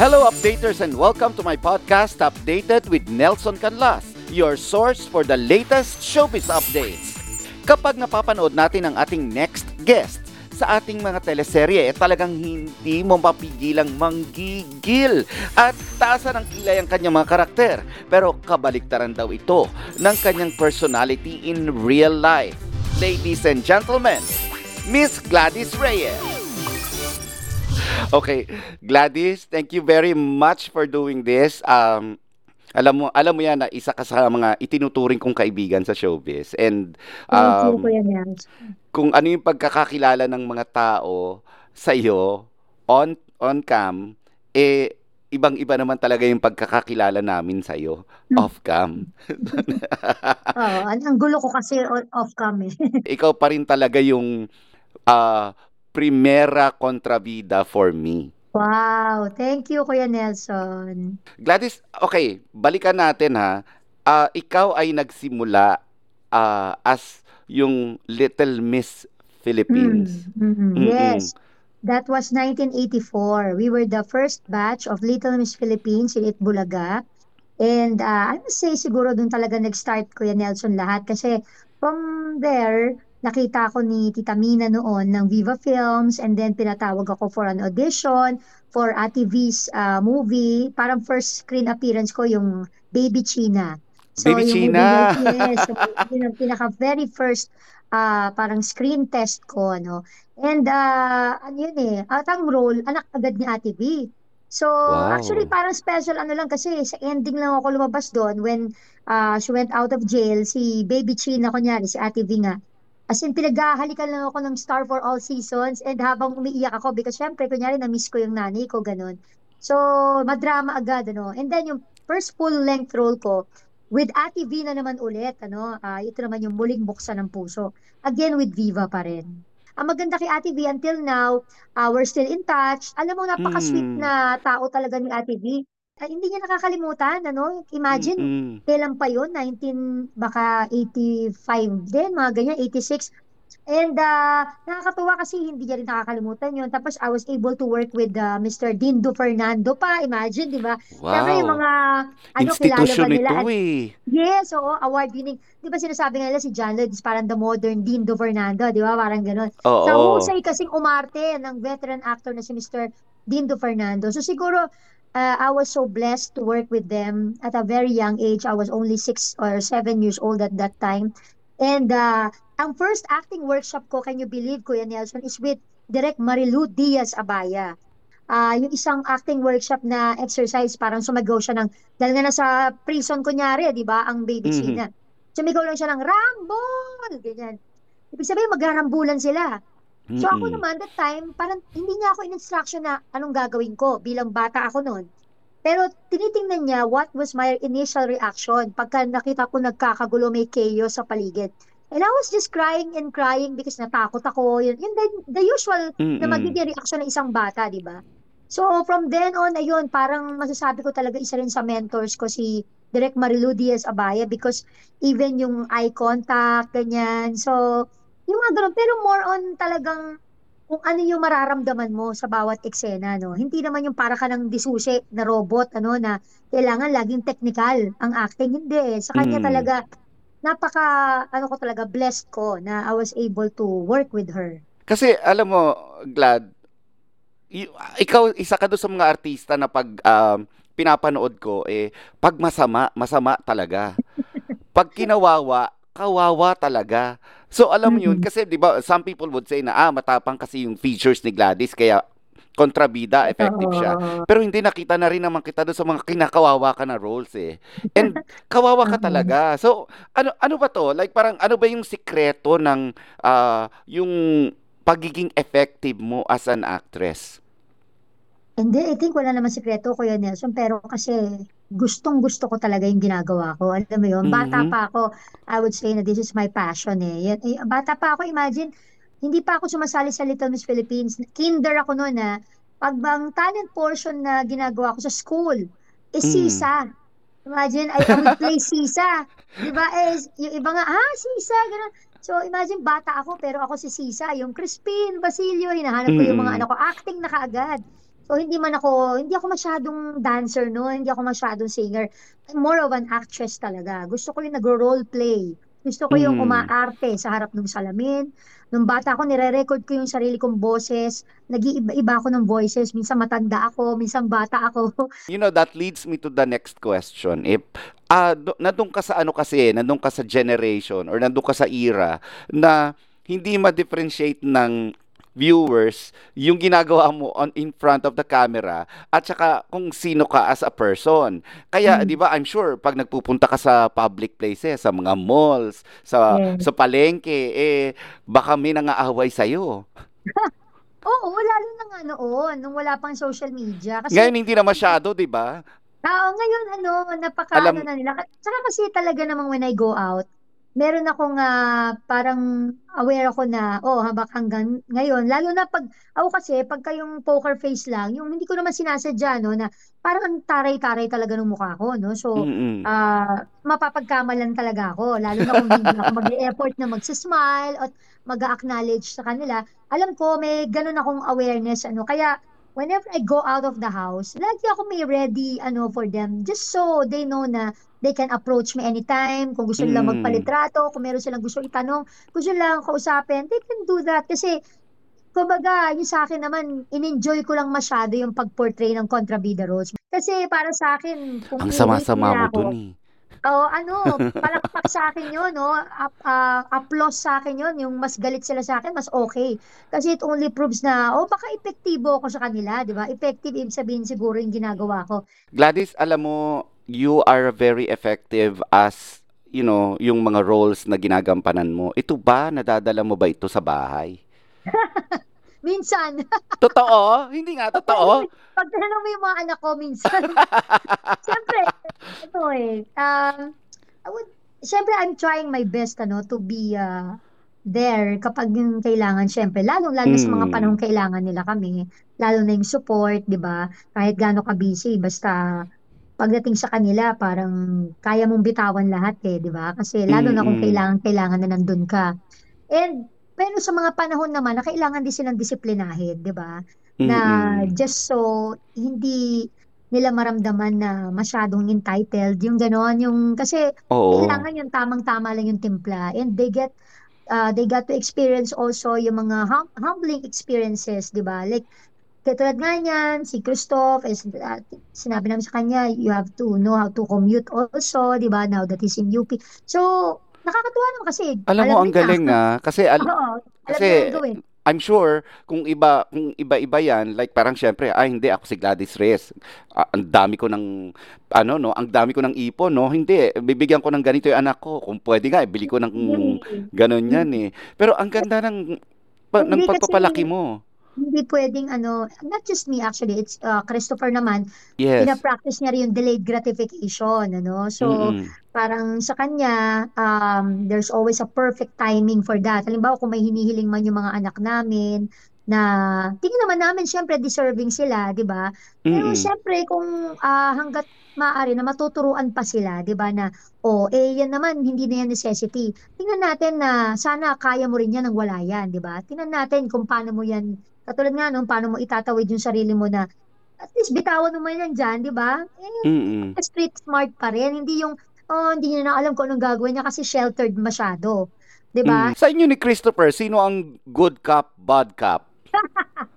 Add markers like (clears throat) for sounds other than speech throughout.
Hello, updaters, and welcome to my podcast, Updated with Nelson Canlas, your source for the latest showbiz updates. Kapag napapanood natin ang ating next guest sa ating mga teleserye, eh, talagang hindi mo mapigilang manggigil at taasan ng kilay ang kanyang mga karakter. Pero kabaliktaran daw ito ng kanyang personality in real life. Ladies and gentlemen, Miss Gladys Reyes. (laughs) Okay, Gladys, thank you very much for doing this. Um, alam mo, alam mo yan na isa ka sa mga itinuturing kong kaibigan sa showbiz. And Thank you, um, kung ano yung pagkakakilala ng mga tao sa iyo on on cam, eh ibang-iba naman talaga yung pagkakakilala namin sa iyo Hmm. off cam. (laughs) Oo, ang, gulo ko kasi on- off-cam eh. Ikaw pa rin talaga yung ah, primera kontrabida for me. Wow, thank you, Kuya Nelson. Gladys, okay, balikan natin ha. Ah, ikaw ay nagsimula ah, as yung Little Miss Philippines. Mm, mhm, Mm-mm. Yes, that was 1984. We were the first batch of Little Miss Philippines in Itbulaga. And uh, I must say, siguro dun talaga nag-start, Kuya Nelson, lahat. Kasi from there, nakita ko ni Tita Mina noon ng Viva Films and then pinatawag ako for an audition for Ate V's uh, movie. Parang first screen appearance ko yung Baby China. So Baby yung movie China. na, (laughs) yes, so, yun ang pinaka very first ah, parang screen test ko, ano. And uh, ano yun eh, at ang role, anak agad ni Ate V. So, actually, Wow. parang special ano lang kasi sa ending lang ako lumabas doon when ah, she went out of jail, si Baby China, kunyari, si Ate V nga. As in, pinaghahalikan lang ako ng Star for All Seasons and habang umiiyak ako because syempre, kunyari, na-miss ko yung nanay ko, ganun. So, madrama agad, ano. And then, yung first full-length role ko, with Ate V na naman ulit, ano, ah, ito naman yung muling buksan ng puso. Again, with Viva pa rin. Ang maganda kay Ate V until now, ah, we're still in touch. Alam mo, napaka-sweet Hmm. na tao talaga ni Ate V. Ah, hindi niya nakakalimutan, ano? Imagine, Mm-mm. kailan pa yun? 19, baka 85 din, mga ganyan, 86. And uh, nakakatuwa kasi hindi niya rin nakakalimutan yun. Tapos I was able to work with uh, Mr. Dindo Fernando pa. Imagine, di ba? Siyempre yung Wow. mga, ano, kilala ba nila? ito At, eh. yes, oo, award winning. Di ba sinasabi nga nila si John Lloyd is parang the modern Dindo Fernando, di ba? Parang ganun. Sa Oo. husay kasing umarte ng veteran actor na si Mr. Dindo Fernando. So siguro, uh, I was so blessed to work with them at a very young age. I was only six or seven years old at that time. And uh, ang first acting workshop ko, can you believe, Kuya Nelson, is with Direk Marilu Diaz Abaya. Ah, yung isang acting workshop na exercise, parang sumigaw siya ng, dahil nga nasa prison kunyari, di ba, ang baby Mhm. China. Sumigaw lang siya ng, Rambol! Ganyan. Ibig sabihin, magharambulan sila. So ako naman, that time, parang hindi niya ako in-instruction na anong gagawin ko bilang bata ako noon. Pero tinitingnan niya what was my initial reaction pagka nakita ko nagkakagulo may chaos sa paligid. And I was just crying and crying because natakot ako. Yun, yun the, the usual na Mm-mm. magiging reaction ng isang bata, di ba? So from then on, ayun, parang masasabi ko talaga isa rin sa mentors ko si Direk Marilu Diaz Abaya because even yung eye contact, ganyan. So, yung mga ganun. Pero more on talagang kung ano yung mararamdaman mo sa bawat eksena, no? Hindi naman yung para ka ng disusi na robot, ano, na kailangan laging technical ang acting. Hindi eh. Sa kanya Mm. talaga, napaka, ano ko talaga, blessed ko na I was able to work with her. Kasi alam mo, Glad, y- ikaw isa ka doon sa mga artista na pag um, pinapanood ko eh pag masama, masama talaga. (laughs) Pag kinawawa, kawawa talaga. So alam mo yun kasi 'di ba some people would say na ah matapang kasi yung features ni Gladys kaya kontrabida effective siya. Oo. Pero hindi nakita na rin naman kita doon sa mga kinakawawa ka na roles eh. And (laughs) kawawa ka talaga. So ano ano ba to? Like parang ano ba yung sikreto ng ah, yung pagiging effective mo as an actress? Hindi, I think wala naman sikreto, Kuya Nelson, pero kasi gustong-gusto ko talaga yung ginagawa ko. Alam mo yun, bata Mhm. pa ako, I would say na this is my passion eh. Eh, Bata pa ako, imagine, hindi pa ako sumasali sa Little Miss Philippines. Kinder ako noon na pag bang talent portion na ginagawa ko sa school is Mm. sisa. Imagine, I, I would play sisa. (laughs) Di ba? Eh, yung iba nga, ah, sisa, ganun. So, imagine, bata ako, pero ako si Sisa. Yung Crispin, Basilio, hinahanap ko yung mga anak ko. Acting na kaagad. So hindi man ako hindi ako masyadong dancer no, hindi ako masyadong singer. I'm more of an actress talaga. Gusto ko yung nagro-role play. Gusto ko yung Mm. umaarte sa harap ng salamin. Nung bata ako, nire-record ko yung sarili kong boses. Nag-iiba-iba ako ng voices. Minsan matanda ako, minsan bata ako. (laughs) You know, that leads me to the next question. If do, nandun ka sa ano kasi, nandun ka sa generation or nandun ka sa era na hindi ma-differentiate ng viewers yung ginagawa mo on in front of the camera at saka kung sino ka as a person. Kaya 'di Mm, ba, I'm sure pag nagpupunta ka sa public places, sa mga malls, sa yes. sa palengke eh baka may nangaaway sa (laughs) Oo, lalo na nga noon, nung wala pang social media. Kasi Ngayon hindi na masyado, 'di ba? Oo, ngayon ano, napaka-ano Alam na nila. Tsaka kasi talaga namang when I go out, meron akong ah, parang aware ako na, oh, habang hanggang ngayon, lalo na pag, ako kasi, pagka yung poker face lang, yung hindi ko naman sinasadya, no, na parang ang taray-taray talaga ng mukha ko, no? So, Mm. ah, mapapagkamalan talaga ako, lalo na kung hindi ako mag-e-effort na magsismile at mag-acknowledge sa kanila. Alam ko, may ganun akong awareness, ano, kaya whenever I go out of the house, lagi ako may ready ano for them just so they know na they can approach me anytime. Kung gusto nilang Mm. magpalitrato, kung meron silang gusto itanong, gusto lang kausapin, they can do that. Kasi, kumbaga, yung sa akin naman, in-enjoy ko lang masyado yung pag-portray ng kontrabida roles. Kasi para sa akin, kung Ang sama-sama mo dun eh. Oo, ano, (laughs) palakpak sa akin yun, no? Ap ah, applause sa akin yun, yung mas galit sila sa akin, mas okay. Kasi it only proves na, oh, baka epektibo ako sa kanila, di ba? Effective, ibig sabihin siguro yung ginagawa ko. Gladys, alam mo, you are very effective as, you know, yung mga roles na ginagampanan mo. Ito ba, nadadala mo ba ito sa bahay? (laughs) Minsan, (laughs) Totoo? Hindi nga, totoo? pag tinanong mo yung mga anak ko, minsan, (laughs) siyempre, ito eh, um, I would, siyempre, I'm trying my best, ano, to be, uh, there kapag yung kailangan, syempre, lalong-lalo sa mga Mm. panahong kailangan nila kami, lalo na yung support, di ba? Kahit gaano ka busy, basta pagdating sa kanila, parang kaya mong bitawan lahat eh, di ba? Kasi lalo na kung kailangan, kailangan na nandun ka. And, pero sa mga panahon naman na kailangan din silang disiplinahin, di ba? Na just so hindi nila maramdaman na masyadong entitled, yung gano'n, yung, kasi Oo. kailangan yung tamang-tama lang yung timpla. And they get uh, they got to experience also yung mga hum- humbling experiences, di ba? Like, katulad nga niyan, si Christoph, is, uh, sinabi namin sa kanya, you have to know how to commute also, di ba? Now that he's in UP. So, nakakatuwa naman kasi, Alam mo, alam ang niya. galing ah. Kasi, al- (laughs) Oo, kasi. I'm sure kung iba kung iba-iba yan like parang syempre ay hindi ako si Gladys Reyes. Ah, ang dami ko ng ano no ang dami ko ng ipon no? Hindi bibigyan ko ng ganito yung anak ko. Kung pwede nga ibili ko ng ganon yan eh. Pero ang ganda ng pa, ng pagpapalaki mo hindi pwedeng ano, not just me actually, it's uh, Christopher naman, yes pina-practice niya rin yung delayed gratification, ano? So, mm parang sa kanya, um, there's always a perfect timing for that. Halimbawa, kung may hinihiling man yung mga anak namin, na tingin naman namin, syempre, deserving sila, di ba? Pero mm syempre, kung ah, hanggat maaari na matuturuan pa sila, di ba, na, oh, eh, yan naman, hindi na yan necessity. Tingnan natin na sana kaya mo rin yan nang wala yan, di ba? Tingnan natin kung paano mo yan, katulad nga nung paano mo itatawid yung sarili mo na at least bitawan mo yan dyan, di ba? Eh, mm street smart pa rin. Hindi yung, oh, hindi niya na alam kung anong gagawin niya kasi sheltered masyado. Di ba? mm sa inyo ni Christopher sino ang good cop bad cop (laughs)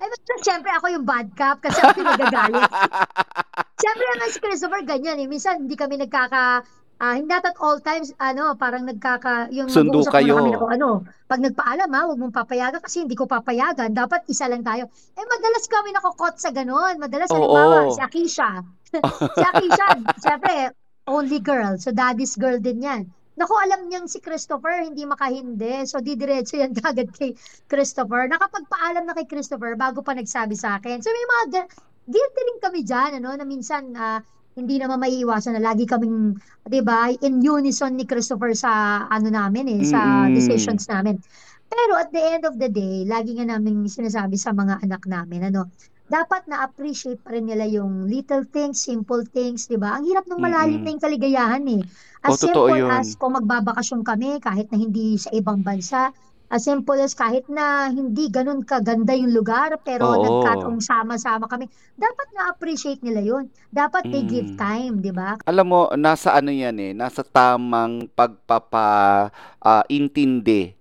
Ay, basta siyempre ako yung bad cop kasi ako yung nagagalit. (laughs) Siyempre naman si Christopher ganyan eh. Minsan hindi kami nagkaka, ah, hindi at all times, ano, parang nagkaka, yung sundo kami kayo kung ano. Pag nagpaalam ha, huwag mong papayagan kasi hindi ko papayagan. Dapat isa lang tayo. Eh, madalas kami nakukot sa ganon. Madalas, halimbawa, si oo Akisha. (laughs) Si Akisha, siyempre, only girl. So, daddy's girl din yan. Naku, alam niyang si Christopher, hindi makahindi. So, didiretso yan (laughs) kagad kay Christopher. Nakapagpaalam na kay Christopher bago pa nagsabi sa akin. So, may mga ga- guilty rin kami dyan, ano, na minsan, ah, hindi naman maiiwasan na lagi kaming, 'di ba, in unison ni Christopher sa ano namin eh, sa mm decisions namin. Pero at the end of the day, lagi nga namin sinasabi sa mga anak namin, ano, dapat na-appreciate pa rin nila yung little things, simple things, 'di ba? Ang hirap ng malalim na mm yung kaligayahan eh. As totoo simple yun as kung magbabakasyon kami kahit na hindi sa ibang bansa, As simple as kahit na hindi ganun kaganda yung lugar, pero Oo. nagkataong sama-sama kami, dapat na-appreciate nila yun. Dapat they give Hmm. time, di ba? Alam mo, nasa ano yan eh, nasa tamang pagpapa ah, intindi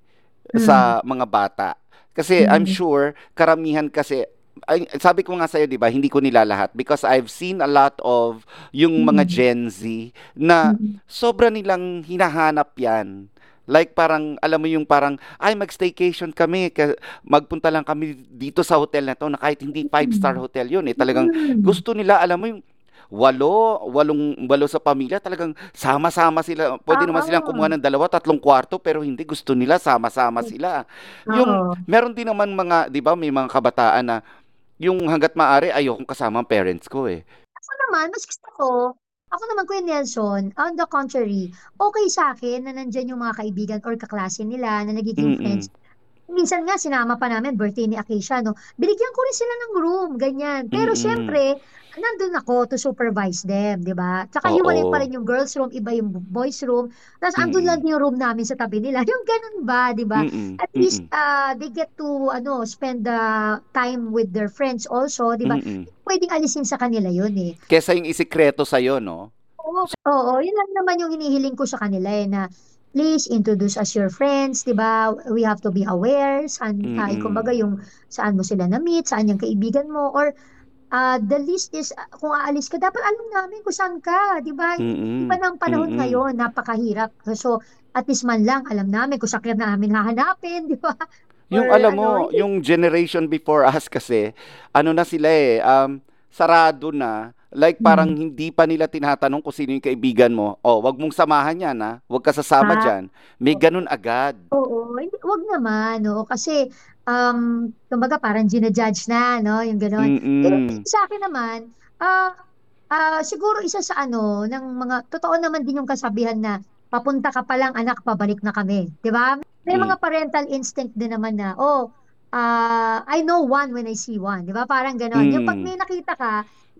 Mm. sa mga bata. Kasi I'm Mm. sure, karamihan kasi, ay, sabi ko nga sa'yo, di ba, hindi ko nilalahat because I've seen a lot of yung mga Mm. Gen Z na Mm. sobra nilang hinahanap yan. Like parang, alam mo yung parang, ay mag-staycation kami, ka- magpunta lang kami dito sa hotel na to na kahit hindi five-star Mm. hotel yun eh. Talagang Mm. gusto nila, alam mo yung walo, walong, walo sa pamilya, talagang sama-sama sila. Pwede naman silang kumuha ng dalawa, tatlong kwarto, pero hindi gusto nila, sama-sama sila. Yung, meron din naman mga, di ba, may mga kabataan na, yung hanggat maaari, ayokong kasama ang parents ko eh. Ako naman, mas gusto ko, ako naman Kuya Nelson, on the contrary, okay sa akin na nandyan yung mga kaibigan or kaklase nila na nagiging Mm-mm. friends. Minsan nga, sinama pa namin, birthday ni Acacia, no? Binigyan ko rin sila ng room, ganyan. Pero Mm-mm. syempre, nandun ako to supervise them, di ba? Tsaka hiwalay pa rin yung girls room, iba yung boys room. Tapos andun lang Mm-mm. yung room namin sa tabi nila. (laughs) Yung ganun ba, di ba? Mm-mm. At least, Mm-mm. uh, they get to, ano, spend the time with their friends also, di ba? Mm-mm. Pwedeng alisin sa kanila yun eh. Kesa yung isikreto sa'yo, no? Oo, oo, yun lang naman yung hinihiling ko sa kanila eh, na please introduce us your friends, 'di ba? We have to be aware saan ay kumbaga Mm-mm. yung saan mo sila na-meet, saan yung kaibigan mo or ah, the least is kung aalis ka dapat alam namin kung saan ka, 'di ba? Iba Mm-mm. na ang panahon Mm-mm. ngayon, napakahirap. So at least man lang alam namin kung saan ka namin hahanapin, 'di ba? (laughs) Or Yung alam ano, mo, yung generation before us kasi, ano na sila eh, um, sarado na. Like parang Hmm. hindi pa nila tinatanong kung sino yung kaibigan mo. Oh, wag mong samahan yan ha. Wag ka sasama Ah, dyan. May ganun agad. Oo, hindi, wag naman, no? Kasi, um, kumbaga parang ginajudge na, no? Yung. Pero Mm-mm. sa akin naman, ah, ah, siguro isa sa ano, ng mga, totoo naman din yung kasabihan na, papunta ka pa lang, anak, pabalik na kami. Di ba? May Mm. mga parental instinct din naman na, oh, ah, I know one when I see one. Di ba? Parang gano'n. Yung pag Mm. may nakita ka,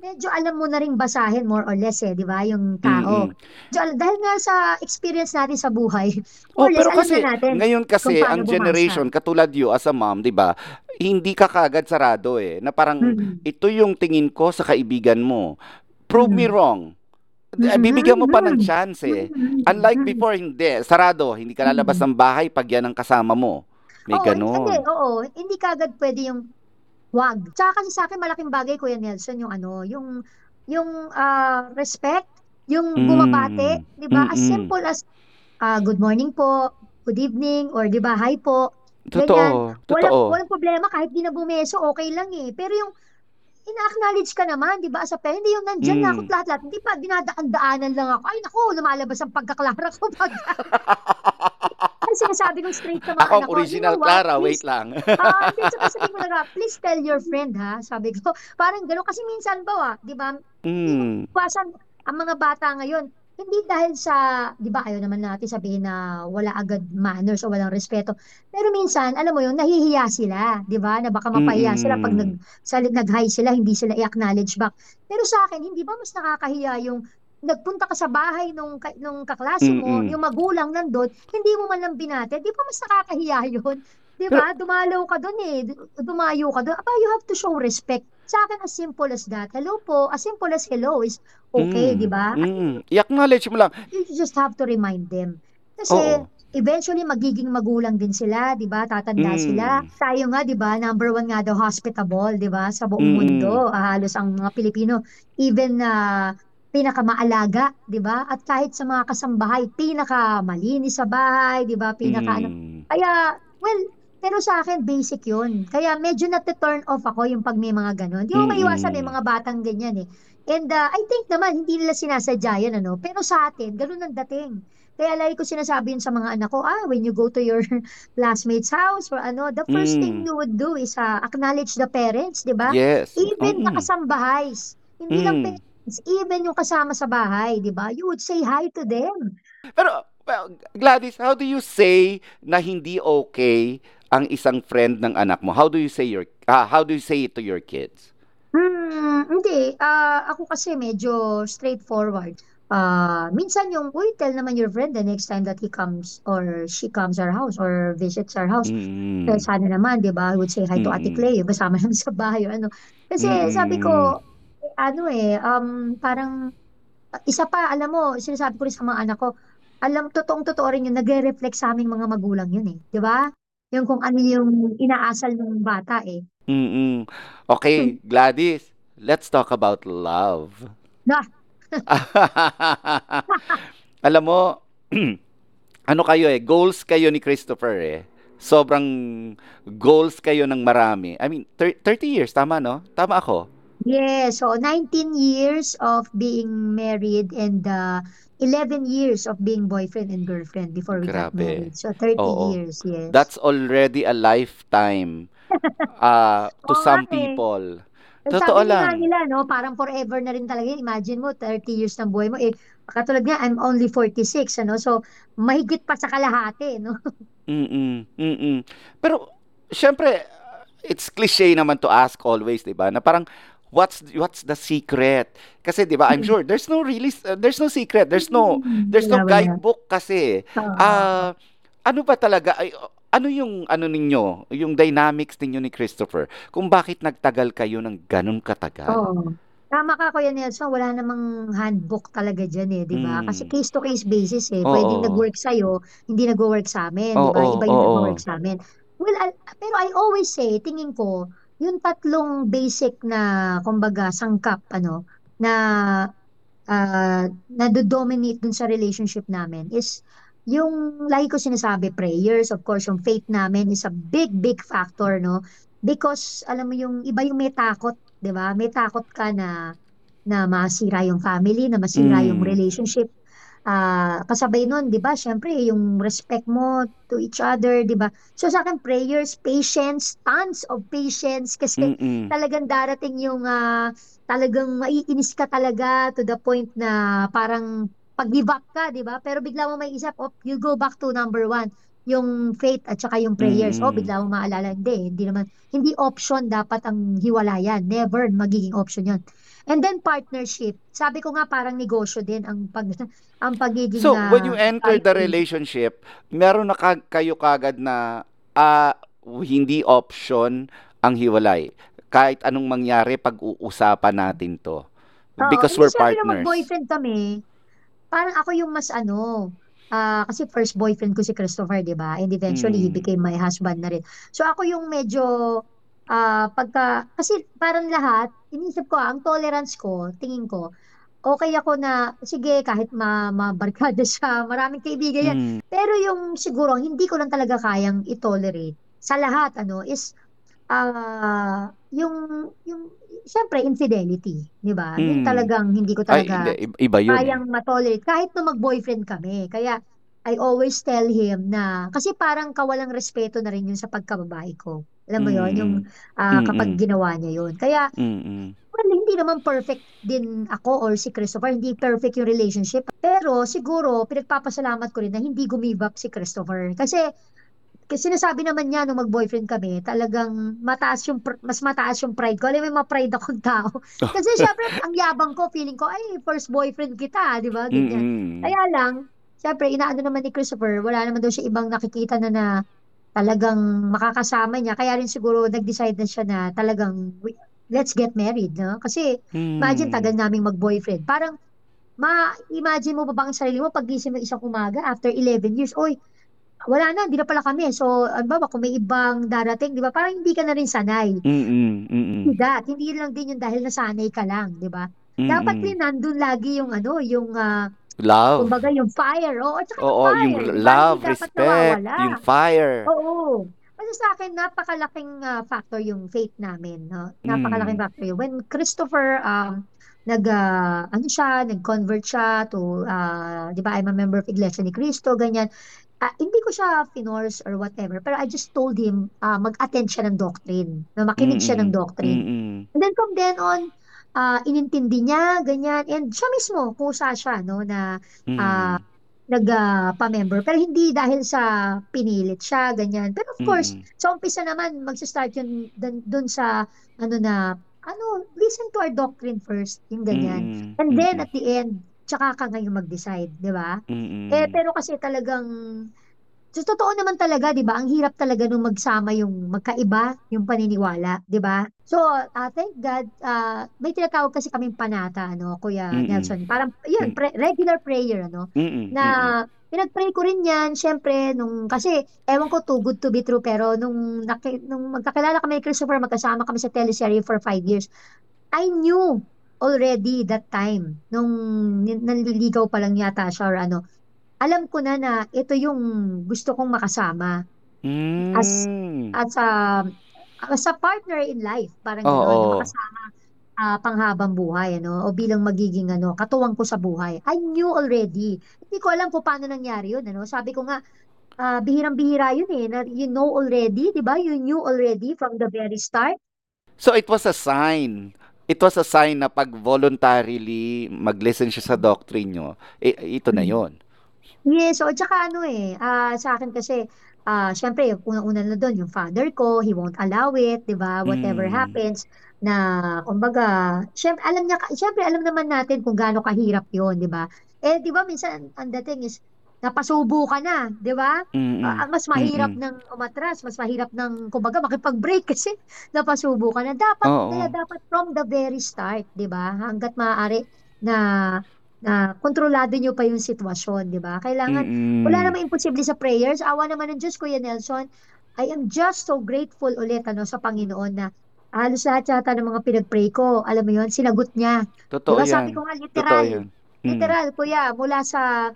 medyo alam mo na ring basahin more or less eh, di ba? Yung tao. Al- dahil nga sa experience natin sa buhay, (laughs) Oh, more or less pero alam na kasi natin ngayon kasi ang bumasa. generation katulad you as a mom, 'di ba? Hindi ka kagad sarado eh. Na parang Mm. ito yung tingin ko sa kaibigan mo. Prove me Mm. wrong. Eh, Bibigyan mo pa ng chance eh. Unlike before, hindi. Sarado. Hindi ka lalabas ng bahay pag yan ang kasama mo. May Oo, hindi, hindi, oo, hindi kagad pwede yung wag. Tsaka kasi sa akin malaking bagay Kuya Nelson yung ano, yung yung ah, respect, yung bumabate, Mm. 'di ba? As simple as ah, good morning po, good evening, or 'di ba, hi po. Ganyan. Totoo. Walang Totoo. walang problema kahit di na bumeso, okay lang eh. Pero yung ina-acknowledge ka naman, 'di ba? Sa parent, hindi yung nandiyan na ako Mm. lahat-lahat. Hindi pa dinadaan-daanan lang ako. Ay naku, lumalabas ang pagkaklara ko pag (laughs) Kasi sinasabi ko straight sa mga Ako ang anak ko, you original know what, Clara. please Wait lang. (laughs) Ah, hindi, saka sabi ko talaga, please tell your friend ha, sabi ko. (laughs) Parang gano'n, kasi minsan ba, ah, di ba, Mm. maiwasan ang mga bata ngayon, hindi dahil sa, di ba, ayaw naman natin sabihin na wala agad manners o walang respeto. Pero minsan, alam mo yun, nahihiya sila, di ba, na baka mapahiya sila pag nag, Mm-mm. salit nag-hi sila, hindi sila i-acknowledge back. Pero sa akin, hindi ba mas nakakahiya yung nagpunta ka sa bahay nung, nung kaklase mo, Mm-mm. yung magulang nandun, hindi mo man lang binate, di ba mas nakakahiya (laughs) yun? Di ba? Dumalaw ka doon eh. Du- Dumayo ka doon. Aba, you have to show respect. Sa akin, as simple as that. Hello po. As simple as hello is okay, di mm, ba? At mm, i-acknowledge mo lang. you just have to remind them. Kasi Oo. eventually magiging magulang din sila, 'di ba? Tatanda sila. Mm, Tayo nga, 'di ba? Number one nga daw hospitable, 'di ba? Sa buong mm, mundo, ah, halos ang mga Pilipino, even na pinakamaalaga, 'di ba? At kahit sa mga kasambahay, pinakamalinis sa bahay, 'di ba? Pinaka ano. mm, Kaya, well, pero sa akin, basic yun. Kaya medyo nati-turn off ako yung pag may mga ganun. Di mo maiwasan may mm, mga batang ganyan eh. And uh, I think naman, hindi nila sinasadya yan, ano. Pero sa atin, ganun ang dating. Kaya lagi ko sinasabi yun sa mga anak ko, ah, when you go to your (laughs) classmate's house or ano, the first thing mm. you would do is uh, acknowledge the parents, di ba? Yes. Even Mm, kasambahays. Hindi lang mm. Parents, even yung kasama sa bahay, di ba? You would say hi to them. Pero, well, Gladys, how do you say na hindi okay ang isang friend ng anak mo? How do you say your ah, how do you say it to your kids? Hmm, hindi. Ah, ako kasi medyo straightforward. ah, minsan yung, uy, tell naman your friend the next time that he comes or she comes our house or visits our house. Mm. sana naman, di ba, I would say hi to Ate. Clay, kasama naman sa bahay ano. Kasi sabi Mm. ko, ano eh, um, parang, isa pa, alam mo, sinasabi ko rin sa mga anak ko, alam, totoong-totoo rin yun, nagre-reflect sa aming mga magulang yun eh. Di ba? Yung kung ano yung inaasal ng bata eh. Mm. Okay, Gladys, let's talk about love. Na, (laughs) Alam mo, (clears throat) ano kayo eh, goals kayo ni Christopher eh. Sobrang goals kayo ng marami. I mean, thir- 30 years, tama no? Tama ako. Yes, so 19 years of being married and uh, 11 years of being boyfriend and girlfriend before we got Grabe. married. So 30 Oo. years, yes. That's already a lifetime (laughs) uh, to Oo nga some eh. people. Eh, Totoo Sabi nga lang. nila, no, parang forever na rin talaga. yun. Imagine mo, 30 years ng buhay mo. Eh, katulad nga, I'm only 46, ano? So, mahigit pa sa kalahati, no? (laughs) Mm-mm, mm-mm. Pero, syempre, it's cliche naman to ask always, di ba? Na parang, what's what's the secret? Kasi, di ba, I'm sure, there's no really, uh, there's no secret. There's no, Mm, there's no guidebook kasi. Ah, ano ba talaga, ay, ano yung, ano ninyo, yung dynamics ninyo ni Christopher? Kung bakit nagtagal kayo ng ganun katagal? Oo. Tama ka, Kuya Nelson. Wala namang handbook talaga dyan eh, di ba? Kasi Mm. case-to-case basis eh. Oo. nag-work sa'yo, hindi nag-work sa amin, di ba? Iba yung nag-work sa amin. Well, I- pero I always say, tingin ko, yung tatlong basic na, kumbaga, sangkap, ano, na uh, nado-dominate dun sa relationship namin is yung lagi ko sinasabi, prayers, of course, yung faith namin is a big, big factor, no? Because, alam mo yung iba yung may takot, di ba? May takot ka na na masira yung family, na masira yung Mm. relationship. Ah, kasabay nun, 'di ba? Syempre, yung respect mo to each other, 'di ba? So sa akin, prayers, patience, tons of patience kasi Mm-mm. talagang darating yung ah, talagang maiinis ka talaga to the point na parang pag-give up ka, 'di ba? Pero bigla mo may isip, oh, you go back to number one, yung faith at saka yung prayers. Oh, Mm-mm. bigla mo maalala, hindi, hindi naman, hindi option dapat ang hiwalayan. Never magiging option yon. And then partnership. Sabi ko nga parang negosyo din ang pag (laughs) ang pagiging So, when you ah, enter the relationship, meron na ka- kayo kagad na ah, hindi option ang hiwalay. Kahit anong mangyari, pag-uusapan natin to. Oo, Because hindi we're partners. mag-boyfriend kami, parang ako yung mas ano, ah, kasi first boyfriend ko si Christopher, 'di ba? And eventually he Mm. became my husband na rin. So ako yung medyo ah, pagka kasi parang lahat, inisip ko, ang tolerance ko, tingin ko, okay ako na, sige, kahit ma mabarkada (laughs) siya, maraming kaibigan yan. Mm. Pero yung siguro, hindi ko lang talaga kayang i-tolerate sa lahat, ano, is, ah, yung, yung, syempre, infidelity, di ba? Mm. talagang hindi ko Ay, talaga hindi. I- Iba yun eh. kayang matolerate kahit na mag-boyfriend kami. Kaya I always tell him na kasi parang kawalang respeto na rin yun sa pagkababae ko. Alam mo yun, yung Mm. ah, kapag ginawa niya yun. Kaya Mm-mm. well, hindi naman perfect din ako or si Christopher, hindi perfect yung relationship. Pero siguro pinagpapasalamat ko rin na hindi gumive up si Christopher. Kasi kasi sinasabi naman niya nung mag-boyfriend kami, talagang mataas yung mas mataas yung pride ko. Alam mo, may ma-pride akong tao. (laughs) Kasi syempre, ang yabang ko, feeling ko, ay, first boyfriend kita, di ba? Ganyan. Mm-mm. Kaya lang, syempre, inaano naman ni Christopher, wala naman daw siya ibang nakikita na na talagang makakasama niya. Kaya rin siguro nag-decide na siya na talagang, "We- let's get married, no? Kasi, imagine, Mm. tagal naming mag-boyfriend. Parang, ma-imagine mo pa ba ang sarili mo pag gising mo isang umaga after 11 years, oy, wala na, hindi na pala kami. So, ano ba, kung may ibang darating, di ba? Parang hindi ka na rin sanay. Mm-mm. Mm-mm. That, hindi lang din yun dahil nasanay ka lang, di ba? Dapat Mm-mm. din nandun lagi yung ano, yung ah, Love. kumbaga yung fire. Oo, at saka yung Oo, yung fire, ba? love, dapat respect, yung fire. Oo. Kasi sa akin, napakalaking ah, factor yung faith namin. No? Napakalaking Mm. factor yun. When Christopher, um, nag, ah, ano siya, nag-convert siya to, ah, di ba, I'm a member of Iglesia ni Cristo, ganyan. Ah, hindi ko siya finorce or whatever, pero I just told him, ah, mag-attend siya ng doctrine, na makinig siya ng doctrine. Mm-mm. And then from then on, ah, inintindi niya, ganyan, and siya mismo, kusa siya, no, na ah, Mm. nag-pa-member. Pero hindi dahil sa pinilit siya, ganyan. Pero of course, Mm-mm. sa umpisa naman, magsa-start yun dun, dun sa, ano na, ano, listen to our doctrine first, yung ganyan. Mm-mm. And then at the end, tsaka ka ngayon mag-decide, 'di ba? Eh, Mm. pero kasi talagang sa totoo naman talaga, 'di ba, ang hirap talaga nung magsama yung magkaiba yung paniniwala, 'di ba? So, ah, thank God, ah, may tinatawag kasi kaming panata, ano, Kuya Mm. Nelson. Parang, yun, Hmm. pre- regular prayer, ano, Mm, na mm. pinag-pray ko rin yan, syempre, nung, kasi, ewan ko, too good to be true, pero nung, naki, nung magkakilala kami ni Christopher, magkasama kami sa teleserye for five years, I knew already that time, nung nanliligaw pa lang yata siya or ano, alam ko na na ito yung gusto kong makasama as Hmm. as a as a partner in life, parang gano'n, na Oo. makasama ah, panghabang buhay, ano, o bilang magiging ano, katuwang ko sa buhay. I knew already. Hindi ko alam kung paano nangyari yun, ano. Sabi ko nga, ah, bihirang-bihira yun eh, na you know already, 'di ba? You knew already from the very start. So it was a sign. It was a sign na pag voluntarily mag-listen siya sa doctrine nyo, eh, ito na Mm. yon. Yes, o tsaka ano eh, ah, sa akin kasi, ah, syempre, unang-una na doon, yung father ko, he won't allow it, di ba? Whatever Mm. happens, na, kumbaga, syempre, alam niya, syempre, alam naman natin kung gaano kahirap yun, di ba? Eh, di ba, minsan, ang dating is, napasubo ka na, di ba? Mm. Ah, mas mahirap Mm. ng umatras, mas mahirap ng, kumbaga, makipag-break (laughs) kasi napasubo ka na. Dapat, kaya Oo. dapat from the very start, di ba? Hanggat maaari na na kontrolado nyo pa yung sitwasyon, di ba? Kailangan, wala Mm. namang imposible sa prayers. Awa naman ng Diyos, Kuya Nelson. I am just so grateful ulit ano, sa Panginoon na halos lahat yata ng mga pinag-pray ko, alam mo yon sinagot niya. Totoo ba? Sabi yan. ko nga, Totoo literal, yan. Mm. literal, Kuya, mula sa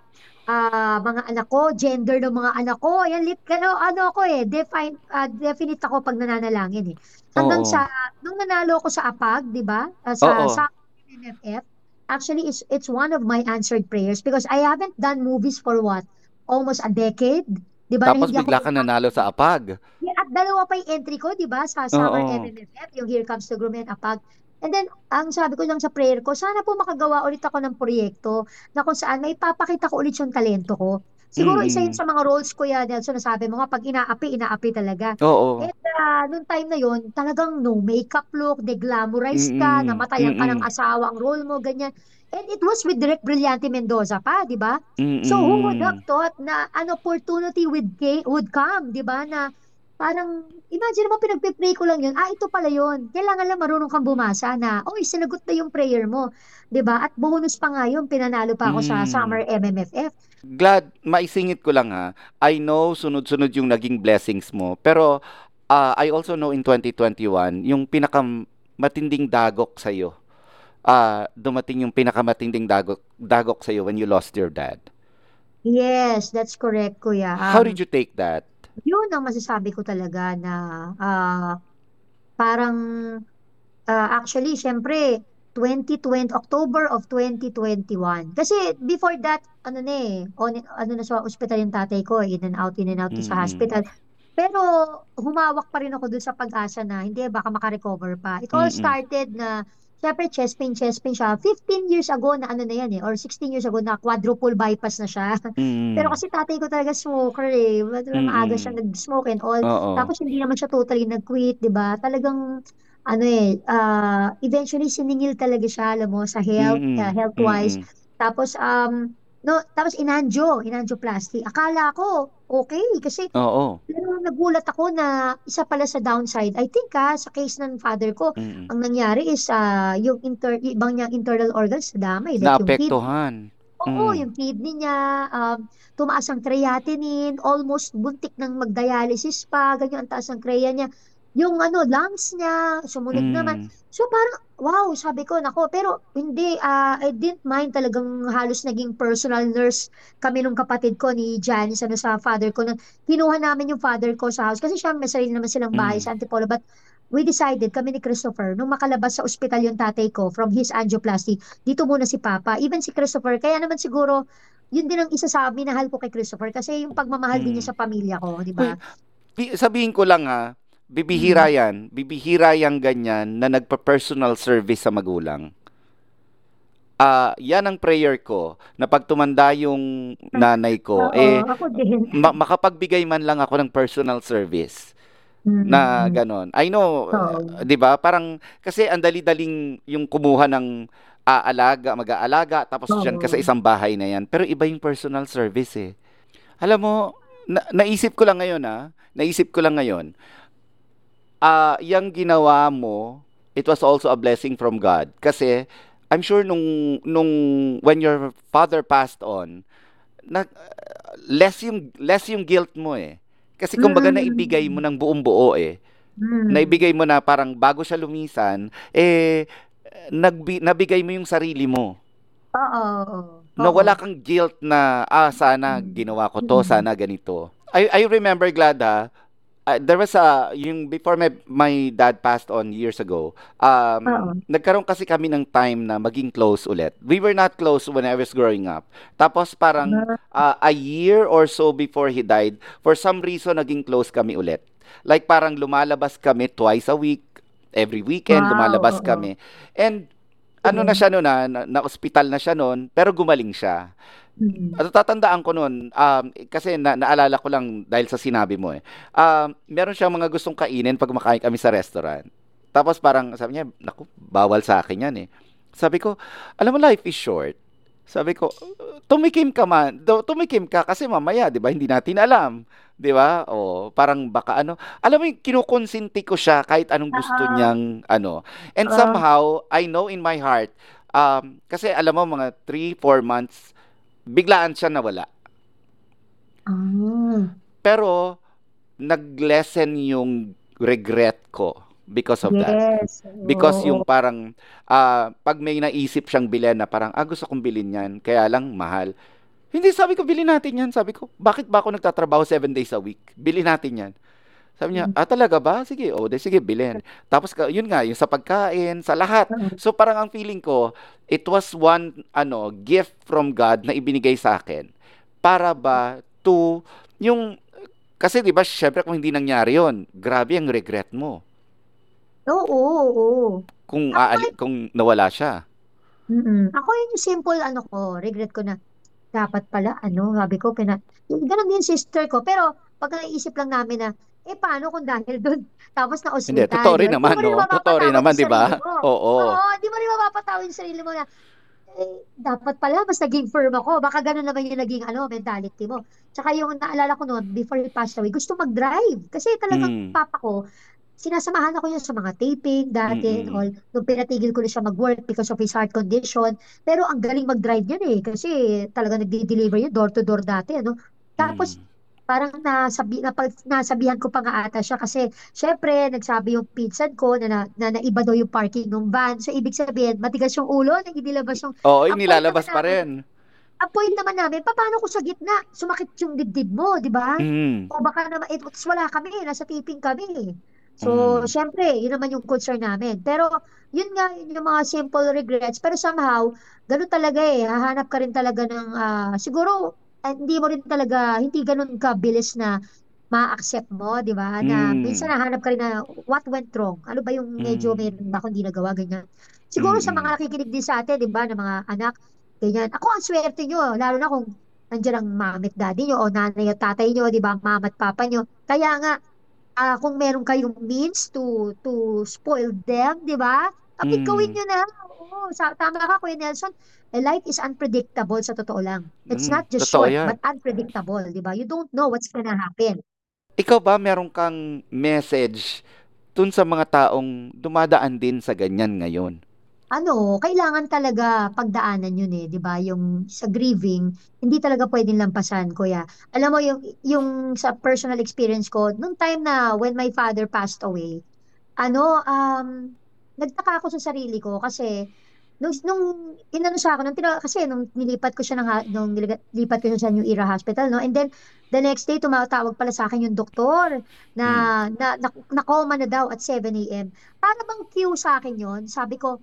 ah, mga anak ko, gender ng mga anak ko, ayan, lit, ano, ano ako eh, define, ah, definite ako pag nananalangin eh. Hanggang Oo. sa, nung nanalo ko sa APAG, di ba? Ah, sa, Oo. sa MMFF, actually, it's, it's one of my answered prayers because I haven't done movies for what? Almost a decade. Di ba? Na Tapos hindi ako bigla ka nanalo sa APAG. Yeah, at dalawa pa yung entry ko, di ba? Sa Summer Oo. MMFF, yung Here Comes the Groom and Apag. And then, ang sabi ko lang sa prayer ko, sana po makagawa ulit ako ng proyekto na kung saan may papakita ko ulit yung talento ko. Siguro isa yun sa mga roles ko ya, Nelson, na sabi mo nga, pag inaapi, inaapi talaga. Oo. And uh, nung time na yun, talagang no makeup look, de-glamorize ka, Mm. namatayan ka ng Mm. asawa ang role mo, ganyan. And it was with Direk Brillante Mendoza pa, di ba? So who would have thought na an opportunity ca- would come, di ba? Na parang, imagine mo, pinagpipray ko lang yun. Ah, ito pala yun. Kailangan lang marunong kang bumasa na, oy, sinagot na yung prayer mo. ba? At bonus pa nga yun, pinanalo pa ako sa Summer Mm. MMFF. Glad, maisingit ko lang ha. I know sunod-sunod yung naging blessings mo. Pero ah, I also know in 2021, yung pinakamatinding dagok sa'yo. Ah, dumating yung pinakamatinding dagok, dagok sa'yo when you lost your dad. Yes, that's correct, Kuya. How Um, did you take that? Yun ang masasabi ko talaga na ah, parang ah, actually, syempre, 2020, October of 2021. Kasi before that, ano na eh, on, ano na sa ospital yung tatay ko, in and out, in and out to sa hospital. Pero humawak pa rin ako dun sa pag-asa na hindi, baka makarecover pa. It all Mm-mm. started na, syempre, chest pain, chest pain siya. 15 years ago na ano na yan eh, or 16 years ago na quadruple bypass na siya. Pero Mm-mm. kasi tatay ko talaga smoker eh. Ma- Maaga siya nag-smoke and all. Oo. Tapos hindi naman siya totally nag-quit, 'di ba? Talagang ano eh, ah, eventually siningil talaga siya, alam mo, sa health, uh, Mm-mm. health-wise. Mm-mm. Tapos um no, tapos inanjo, inangioplasty. Akala ko okay kasi Oo. pero nagulat ako na isa pala sa downside. I think ah, sa case ng father ko, Mm-mm. ang nangyari is ah, yung inter ibang niyang internal organs nadamay like. Naapektuhan. Oo, Mm. yung kidney niya, um, tumaas ang creatinine, almost buntik ng mag-dialysis pa, ganyan ang taas ng creya niya. Yung ano, lungs niya, sumunod naman. Mm. So parang, wow, sabi ko, nako, pero hindi, ah, I didn't mind talagang halos naging personal nurse kami nung kapatid ko ni Janice, ano sa father ko. Nung kinuha namin yung father ko sa house, kasi siya may sarili naman silang bahay Mm. sa Antipolo, but we decided, kami ni Christopher, nung makalabas sa ospital yung tatay ko from his angioplasty, dito muna si Papa, even si Christopher, kaya naman siguro, yun din ang isa sa minahal ko kay Christopher, kasi yung pagmamahal din niya Mm. sa pamilya ko, di ba? bi- sabihin ko lang ha, bibihira Mm. yan. Bibihira yang ganyan na nagpa-personal service sa magulang. Ah, yan ang prayer ko na pag tumanda yung nanay ko, Oo, eh (laughs) ma- makapagbigay man lang ako ng personal service na Mm, ganon. I know, Oo. uh, 'di ba? Parang kasi ang dali-daling yung kumuha ng aalaga, mag-aalaga, tapos dyan ka sa isang bahay na yan. Pero iba yung personal service eh. Alam mo, na, naisip ko lang ngayon ah, naisip ko lang ngayon, ah, yung ginawa mo, it was also a blessing from God. Kasi, I'm sure nung, nung, when your father passed on, na, less yung, less yung guilt mo eh. Kasi kumbaga naibigay mo Mm. ng buong buo eh. Mm. Naibigay mo na parang bago siya lumisan, eh, nagbi, nabigay mo yung sarili mo. Oo. Na wala kang guilt na, ah, sana Mm. ginawa ko to, Mm. sana ganito. I, I remember, Glad, ah, uh, there was a, yung before my, my dad passed on years ago, um, Oo. nagkaroon kasi kami ng time na maging close ulit. We were not close when I was growing up. Tapos parang uh, a year or so before he died, for some reason, naging close kami ulit. Like parang lumalabas kami twice a week, every weekend, Wow, lumalabas oo. kami. And ano na siya noon, na, na, na-hospital na siya noon, pero gumaling siya. Mm. At tatandaan ko noon, um, kasi na, naalala ko lang dahil sa sinabi mo eh. Um, meron siyang mga gustong kainin pag makain kami sa restaurant. Tapos parang sabi niya, naku, bawal sa akin yan eh. Sabi ko, alam mo life is short. Sabi ko, tumikim ka man. Do- Tumikim ka kasi mamaya, 'di ba? Hindi natin alam, 'di ba? O parang baka ano, alam mo yung kinukonsinti ko siya kahit anong gusto Oo. niyang ano. And Oo. somehow, I know in my heart, um, kasi alam mo mga 3, 4 months biglaan siya nawala. Ah. Pero nag-lessen yung regret ko because of that. Yes. Because Oo. yung parang ah, pag may naisip siyang bilhin na parang ah gusto kong bilhin yan, kaya lang mahal. Hindi, sabi ko, bilhin natin yan. Sabi ko, bakit ba ako nagtatrabaho seven days a week? Bilhin natin yan. Sabi niya, ah talaga ba? Sige, oh, de, sige, bilhin. Tapos, yun nga, yung sa pagkain, sa lahat. Oo. So, parang ang feeling ko, it was one, ano, gift from God na ibinigay sa akin. Para ba to, yung, kasi di ba, syempre kung hindi nangyari yon grabe ang regret mo. Oo, oo. Kung, Ako aali, kung nawala siya. Mm. Ako yun yung simple ano ko, regret ko na dapat pala ano, sabi ko pina ganun din sister ko, pero pag naisip lang namin na eh paano kung dahil doon (laughs) tapos na Hindi, ospital, totoo rin naman, no? Totoo rin naman, di ba? Oo. Oo, di mo rin mapapatawad yung sarili mo na eh, dapat pala mas naging firm ako. Baka ganun naman yung naging ano, mentality mo. Tsaka yung naalala ko noon, before he passed away, gusto mag-drive. Kasi Mm. talagang papa ko, sinasamahan ako niya sa mga taping dati and Mm-mm. all. Nung pinatigil ko na siya mag-work because of his heart condition. Pero ang galing mag-drive niyan eh. Kasi talaga nagdi-deliver yun door to door dati. Ano? Tapos Mm. Parang nasabi, napag, nasabihan ko pa nga ata siya kasi syempre nagsabi yung pinsan ko na, na, na naiba daw yung parking ng van. So ibig sabihin, matigas yung ulo, nagdilabas yung Oo, point nilalabas pa rin. ang point naman namin, paano kung sa gitna, sumakit yung dibdib mo, di ba? Mm. O baka naman, eh, wala kami, nasa taping kami. So, Mm. syempre, yun naman yung concern namin. Pero, yun nga, yun yung mga simple regrets. Pero somehow, ganun talaga eh. Hahanap ka rin talaga ng, ah, siguro, hindi mo rin talaga, hindi ganun kabilis na ma-accept mo, di ba? Na minsan Mm. nahanap ka rin na what went wrong? Ano ba yung medyo Mm. meron ba akong hindi nagawa, ganyan. Siguro sa Mm-mm. mga nakikinig din sa atin, di ba, ng mga anak, ganyan. Ako, ang swerte nyo, lalo na kung nandiyan ang mama at daddy nyo o nanay at tatay nyo, di ba, mama at papa nyo. Kaya nga, ah, kung meron kayong means to to spoil them, di ba? Kapit gawin Mm. nyo na. Oo, sa, tama ka, Kuya Nelson. Eh, life is unpredictable sa totoo lang. It's Mm. not just short, yan. but unpredictable, di ba? You don't know what's gonna happen. Ikaw ba meron kang message dun sa mga taong dumadaan din sa ganyan ngayon? Ano, kailangan talaga pagdaanan yun eh, 'di ba? Yung sa grieving, hindi talaga pwedeng lampasan, kuya. Alam mo yung yung sa personal experience ko, nung time na when my father passed away, ano, um, nagtaka ako sa sarili ko kasi nung nung inano siya ako nung tina, kasi nung nilipat ko siya ng nung nilipat ko siya sa New Era Hospital, no? And then the next day tumatawag pala sa akin yung doktor na Mm. na, na, na coma na daw at 7 a.m. Para bang cue sa akin yon Sabi ko,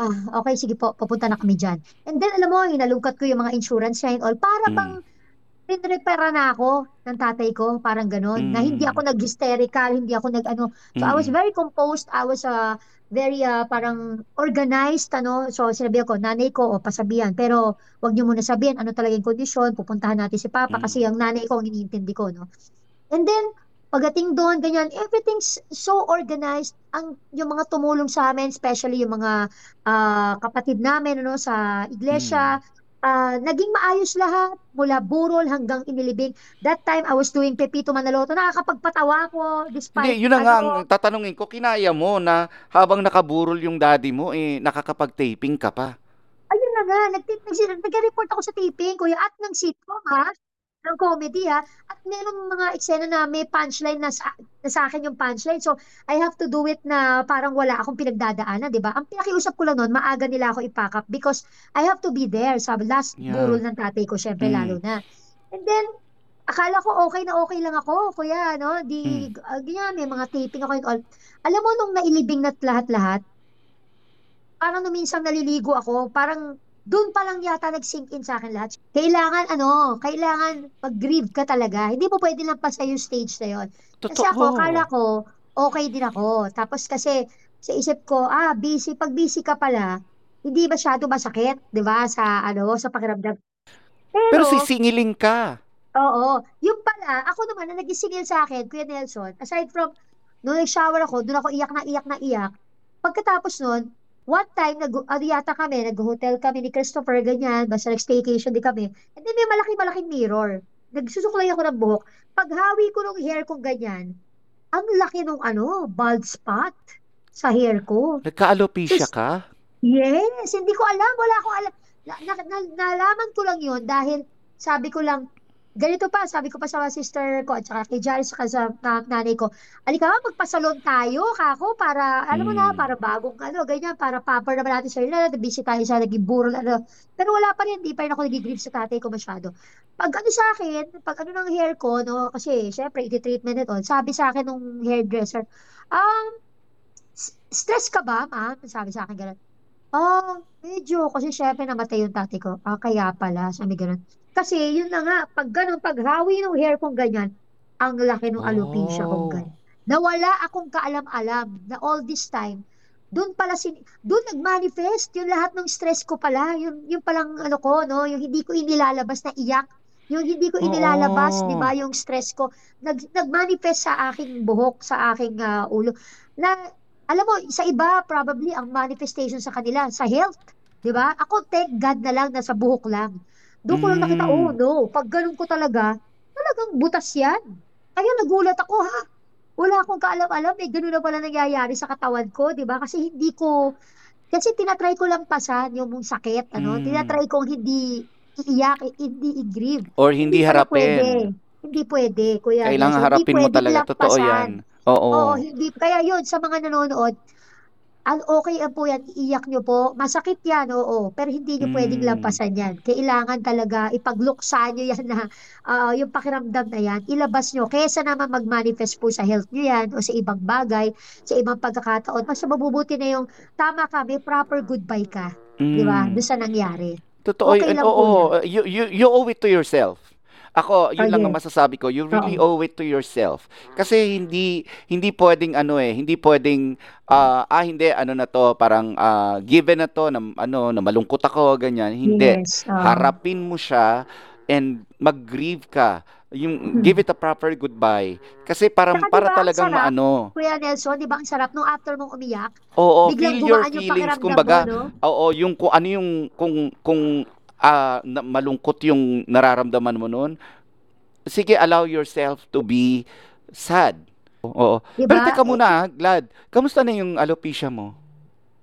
Ah, okay, sige po, pupunta na kami dyan. And then, alam mo, inalungkat ko yung mga insurance niya and all. Para bang Mm. Pinrepara na ako ng tatay ko, parang ganon. Na hindi ako Mm. nag-hysterical, hindi ako nag-ano. So, I was Mm. very composed. I was uh, very uh, parang organized, ano. So, sinabi ko, nanay ko, o pasabihan. Pero, wag niyo muna sabihin ano talaga yung kondisyon. Pupuntahan natin si Papa kasi Mm. ang nanay ko ang iniintindi ko, no. And then, Pagdating doon, ganyan, everything's so organized. Ang yung mga tumulong sa amin, especially yung mga ah, kapatid namin ano sa Mm. Ah, naging maayos lahat mula burol hanggang inilibing. That time I was doing Pepito Manaloto. Nakakapagpatawa ko Hindi, despite yun na nga ang ano, tatanungin ko, kinaya mo na habang nakaburol yung daddy mo, eh, nakakapag-taping ka pa. ayun na nga, nagti nagsi nagre-report ako sa taping, kuya, at ng sitcom ha, ng comedy ha, at merong mga eksena na may punchline na sa, na sa akin yung punchline. So, I have to do it na parang wala akong pinagdadaanan, di ba? Ang pinakiusap ko lang noon, maaga nila ako ipack up because I have to be there sa last Yeah. burol ng tatay ko, syempre lalo Mm. na. And then, akala ko okay na okay lang ako, kuya, no? Mm. Di, uh, ganyan, may mga taping ako and all. Alam mo, nung nailibing na't lahat-lahat, parang nung minsan naliligo ako, parang doon pa lang yata nag-sink in sa akin lahat. Kailangan ano, kailangan mag-grieve ka talaga. Hindi mo pwede lang pa yung stage na yon. Kasi ako, akala Totoo. ko, okay din ako. Tapos kasi, sa isip ko, ah, busy. Pag busy ka pala, hindi masyado masakit, di ba? Sa, ano, sa pakiramdam. Pero Pero, sisingiling ka. Oo. Yung pala, ako naman, na nagisingil sa akin, Kuya Nelson, aside from, nung nag-shower ako, doon ako iyak na iyak na iyak. Pagkatapos nun, one time, nag, ano yata kami, nag-hotel kami ni Christopher, ganyan, basta nag-staycation din kami. And then may malaki-malaking mirror. Nagsusuklay ako ng buhok. Paghawi ko ng hair kong ganyan, ang laki nung ano, bald spot sa hair ko. Nagka-alopecia ka? yes, hindi ko alam, wala akong alam. Na, na, na, nalaman ko lang yun dahil sabi ko lang, Ganito pa, sabi ko pa sa sister ko at saka kay Jari saka sa na, nanay ko, alika nga, magpasalon tayo, kako, para, alam mo na, Mm. para bagong, ano, ganyan, para paper naman natin sa na, busy tayo sa naging burol, ano. Pero wala pa rin, hindi pa rin ako nag-grieve sa tatay ko masyado. Pag ano sa akin, pag ano ng hair ko, no, kasi, syempre, iti-treatment ito, sabi sa akin nung hairdresser, um, stress ka ba, ma'am? Sabi sa akin gano'n. Ah, medyo. Kasi syempre namatay yung tatay ko. Ah, kaya pala. Sabi ganun. Kasi yun na nga, pag ganun, paghawi ng hair kong ganyan, ang laki ng alopecia kong Oh. ganyan. Nawala akong kaalam-alam na all this time, doon pala sin doon nagmanifest yung lahat ng stress ko pala, yung yung palang ano ko, no, yung hindi ko inilalabas na iyak, yung hindi ko inilalabas, 'di Oo. ba, yung stress ko, nag nagmanifest sa aking buhok, sa aking ah, ulo. Na alam mo, sa iba, probably, ang manifestation sa kanila, sa health. Di ba? Ako, thank God na lang, nasa buhok lang. Doon ko lang nakita, oh Mm. no, pag ganun ko talaga, talagang butas yan. Kaya nagulat ako, ha? Wala akong kaalam-alam, eh, ganun na pala nangyayari sa katawan ko, di ba? Kasi hindi ko, kasi tinatry ko lang pasan yung mong sakit, ano? Mm. Tinatry kong hindi iiyak, eh, hindi i-grieve. Or Hindi hindi pala pwede. harapin. Hindi pwede, Kuya Kailangan. Hindi harapin mo talaga. Totoo yan. Oo, Oo. hindi. Kaya yun, sa mga nanonood, ang okay lang po yan, iiyak nyo po. Masakit yan, oo. Pero hindi nyo pwedeng Mm. lampasan yan. Kailangan talaga ipagluksa nyo yan na ah, yung pakiramdam na yan, ilabas nyo. Kesa naman mag-manifest po sa health nyo yan o sa ibang bagay, sa ibang pagkakataon. Mas mabubuti na yung tama ka, may proper goodbye ka. Di ba? Mm. Doon sa nangyari. Totoo Okay yun. lang po yan. Oo. You, you, you owe it to yourself. Ako, Oh, yun lang ang masasabi ko. You really Oo. owe it to yourself. Kasi hindi hindi pwedeng ano eh, hindi pwedeng ah ah, hindi ano na to, parang ah, given na to na ano na malungkot ako ganyan. Hindi. Yes. Harapin mo siya and mag-grieve ka. Yung give Hmm. it a proper goodbye. Kasi parang Tsaka di para ba, ang talagang sarap, maano. Kuya Nelson, di ba ang sarap nung after mong umiyak, Oo, biglang feel your feelings kumbaga. no? Oo, yung kung ano yung kung kung ah, na- malungkot yung nararamdaman mo noon, sige, allow yourself to be sad. Oo. Di Pero teka muna, Glad, kamusta na yung alopecia mo?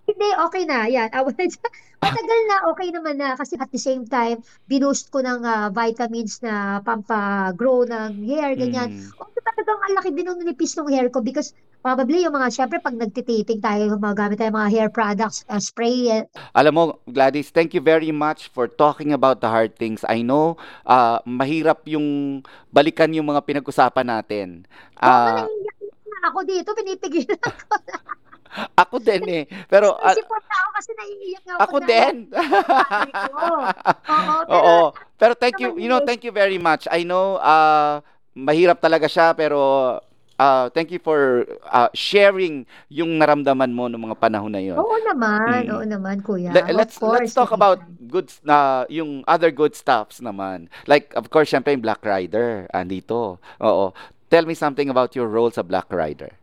Hindi, okay na. Yan. Ah, (laughs) Matagal na, okay naman na. Kasi at the same time, binoost ko ng ah, vitamins na pampagrow ng hair, ganyan. Mm. O, talagang ang laki din ng nipis ng hair ko because probably yung mga, syempre, pag nagtitaping tayo, gumagamit tayo mga hair products, ah, spray, eh, Alam mo, Gladys, thank you very much for talking about the hard things. I know, ah, mahirap yung balikan yung mga pinag-usapan natin. Nga, Ah, na ako dito, pinipigilan (laughs) ko. ako din eh. Pero na ako kasi naiiyak nga ako ako na din. (laughs) Oo, pero Oo. Pero thank you, you know, thank you very much. I know, uh, mahirap talaga siya, pero uh, thank you for uh, sharing yung naramdaman mo noong mga panahon na yon. Oo naman, oo Mm. naman, kuya. Le- Of let's let's course, talk about good na yung other good stuffs naman. Like of course, syempre yung Black Rider andito. Oo. Tell me something about your role sa Black Rider.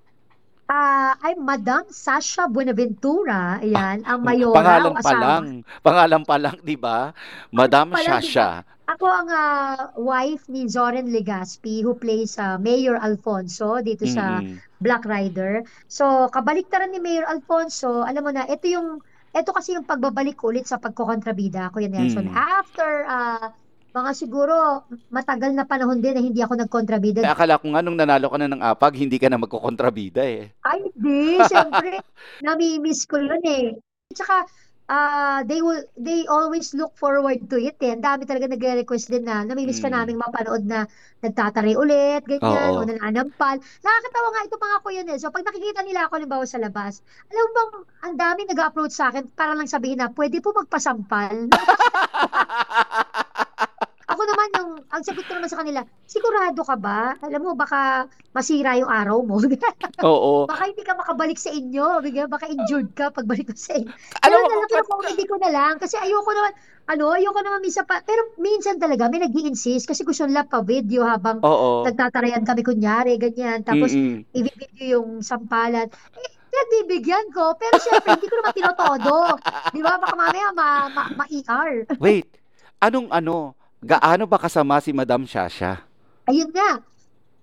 Ah, I'm Madam Sasha Buenaventura. Ayan, ang Mm, mayora Pangalan pa asawa. lang. Pangalan pa lang, 'di ba? Madam Pa lang, di ba? Shasha. Ako ang ah, wife ni Zoren Legaspi who plays ah, Mayor Alfonso dito sa Mm. Black Rider. So, kabaliktaran ni Mayor Alfonso, alam mo na, ito yung, ito kasi yung pagbabalik ulit sa pagkokontrabida, Kuya Nelson. Mm. After ah, mga siguro matagal na panahon din na hindi ako nagkontrabida. Eh, akala ko nga nung nanalo ka na ng APAG, hindi ka na magkokontrabida eh. Ay, hindi. Siyempre, (laughs) nami-miss ko yun eh. Tsaka, ah, they will, they always look forward to it eh. Ang dami talaga nagre-request din na nami-miss ka Mm. naming mapanood na nagtatari ulit, ganyan, Oo. o nananampal. Nakakatawa nga ito mga kuya eh. So, pag nakikita nila ako, limbawa sa labas, alam mo bang, ang dami nag-approach sa akin para lang sabihin na, pwede po magpasampal. (laughs) Ako naman yung, ang sagot ko naman sa kanila, sigurado ka ba? Alam mo, baka masira yung araw mo. (laughs) Oo. Baka hindi ka makabalik sa inyo. Baka injured ka pagbalik ko sa inyo. Alam mo, lang, pero hindi ko na lang. Kasi ayoko naman, ano, ayoko naman minsan pa. Pero minsan talaga, may nag insist kasi gusto nila pa-video habang Oo. nagtatarayan kami kunyari, ganyan. Tapos, Mm-mm. i-video yung sampalan. Eh, pinagbibigyan ko. Pero syempre, hindi ko naman tinotodo. Di ba? Baka mamaya ma, ma, ma-ER. Wait, anong ano? Gaano ba kasama si Madam Shasha? Ayun nga.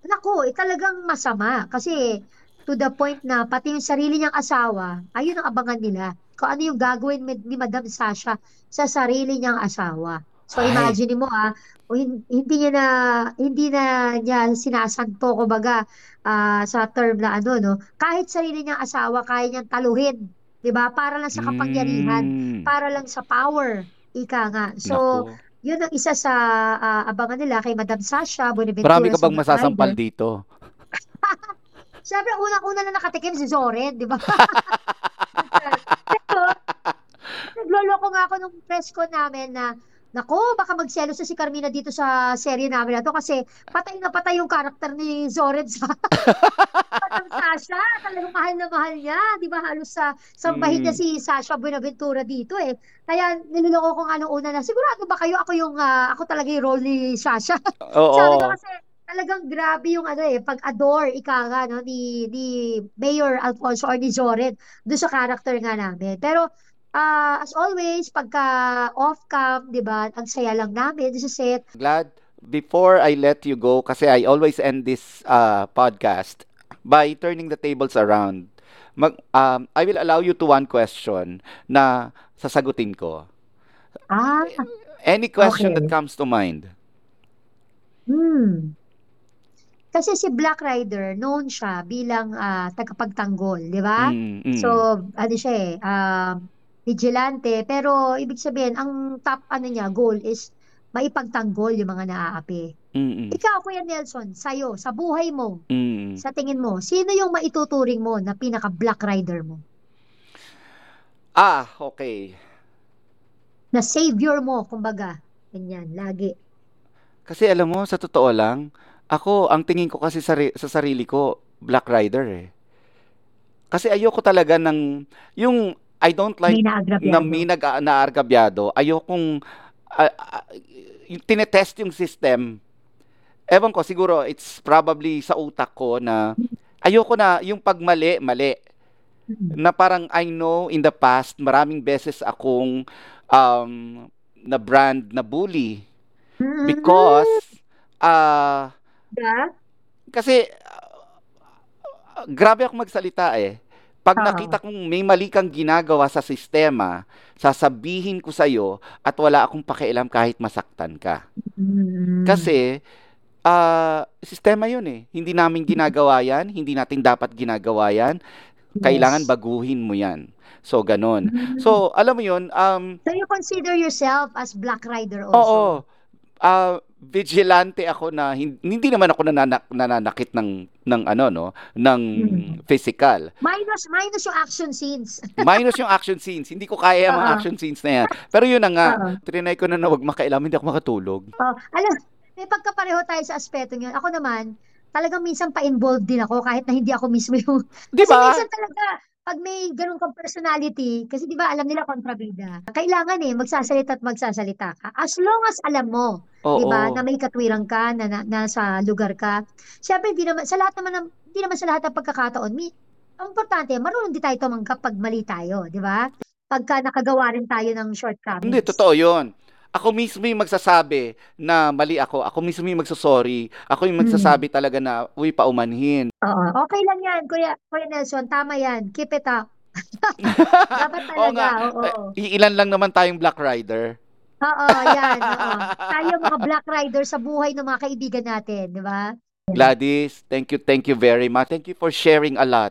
Naku, eh, talagang masama. Kasi to the point na pati yung sarili niyang asawa, ayun ang abangan nila. Kung ano yung gagawin ni Madam Sasha sa sarili niyang asawa. So Ay. imagine mo ah, hindi niya na hindi na niya sinasanto kumbaga ah, sa term na ano no, kahit sarili niyang asawa kaya niyang taluhin, 'di ba? Para lang sa kapangyarihan, Mm. para lang sa power. Ika nga. So, Naku. Yun ang isa sa ah, abangan nila kay Madam Sasha Buenaventura Marami ka bang masasampal Rider. dito? (laughs) Siyempre, unang-una na nakatikim si Zoren, di ba? (laughs) Pero, nagloloko nga ako nung press ko namin na, nako, baka magselos na si Carmina dito sa serye namin na to kasi patay na patay yung karakter ni Zoren sa Madam Sasha. Talagang mahal na mahal niya. Di ba halos sa sambahin niya Mm. si Sasha Buenaventura dito eh. Kaya niloloko ko nga nung una na, sigurado ba kayo ako yung, ah, ako talaga yung role ni Sasha? (laughs) Sabi ko Oo. kasi talagang grabe yung ano eh, pag-adore ika nga no, ni, ni Mayor Alfonso or ni Zoren doon sa character nga namin. Pero ah, as always, pagka off-cam, di ba, ang saya lang namin sa set. Glad before I let you go kasi I always end this uh, podcast by turning the tables around. Mag, um, I will allow you to one question na sasagutin ko. Ah, Any question Okay. that comes to mind. hmm. Kasi si Black Rider, known siya bilang ah, tagapagtanggol, di ba? Mm, mm. So, ano siya eh, um, vigilante, pero ibig sabihin, ang top ano niya, goal is maipagtanggol yung mga naaapi. Mm, mm, Ikaw, Kuya Nelson, sa'yo, sa buhay mo, mm. sa tingin mo, sino yung maituturing mo na pinaka-Black Rider mo? Ah, okay. Na savior mo, kumbaga. Ganyan, lagi. Kasi alam mo, sa totoo lang, ako, ang tingin ko kasi sa, sa sarili ko, Black Rider eh. Kasi ayoko talaga ng, yung, I don't like May na may nag naargabyado, ayokong ah, yung tinetest yung system. Ewan ko, siguro it's probably sa utak ko na ayoko na yung pagmali, mali. Mm. Na parang I know in the past, maraming beses akong um, na brand na bully Mm. because ah Diba? kasi ah, grabe ako magsalita eh. Pag Oo. nakita kong may mali kang ginagawa sa sistema, sasabihin ko sa'yo at wala akong pakialam kahit masaktan ka. Mm. Kasi, ah, sistema yun eh. Hindi namin ginagawa yan, hindi natin dapat ginagawa yan. Kailangan Yes. baguhin mo yan. So, ganun. Mm. So, alam mo yun, um, So you consider yourself as Black Rider oo, also? ah, vigilante ako na hin- hindi naman ako nananak, nananakit ng ng ano no, ng Mm. physical. Minus, minus yung action scenes. (laughs) Minus yung action scenes. Hindi ko kaya yung mga action scenes na yan. Pero yun na nga, trinay ko na na wag makailam, hindi ako makatulog. Oh, alam, may pagkapareho tayo sa aspeto yun. Ako naman, talagang minsan pa-involved din ako kahit na hindi ako mismo yung... Di Kasi minsan talaga, pag may ganun kang personality, kasi di ba alam nila kontrabida, kailangan eh, magsasalita at magsasalita ka. As long as alam mo, di ba, Oo. na may katwiran ka, na, na nasa lugar ka. Siyempre, di naman, sa lahat naman, di naman sa lahat ng pagkakataon, mi, ang importante, marunong di tayo tumangkap pag mali tayo, di ba? Pagka nakagawa rin tayo ng Hindi, shortcomings. totoo yun. Ako mismo yung magsasabi na mali ako. Ako mismo yung magsasorry. Ako yung Mm. magsasabi talaga na, uy, paumanhin. Oo, okay lang yan, Kuya, Kuya Nelson, tama yan. Keep it up. (laughs) Dapat Oo talaga, nga. oo. Eh, Ilan lang naman tayong Black Rider. Oo, yan, oo. Tayo mga Black Rider sa buhay ng mga kaibigan natin, di ba? Gladys, thank you, thank you very much. Thank you for sharing a lot.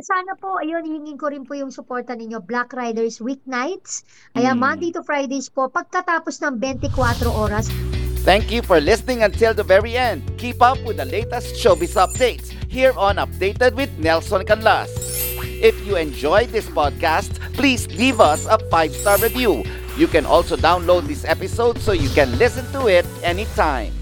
Sana po, ayun, hihingin ko rin po yung suporta ninyo. Black Riders weeknights. Ayan, Mm. Monday to Fridays po. Pagkatapos ng 24 oras, Thank you for listening until the very end. Keep up with the latest showbiz updates here on Updated with Nelson Canlas. If you enjoyed this podcast, please leave us a five-star review. You can also download this episode so you can listen to it anytime.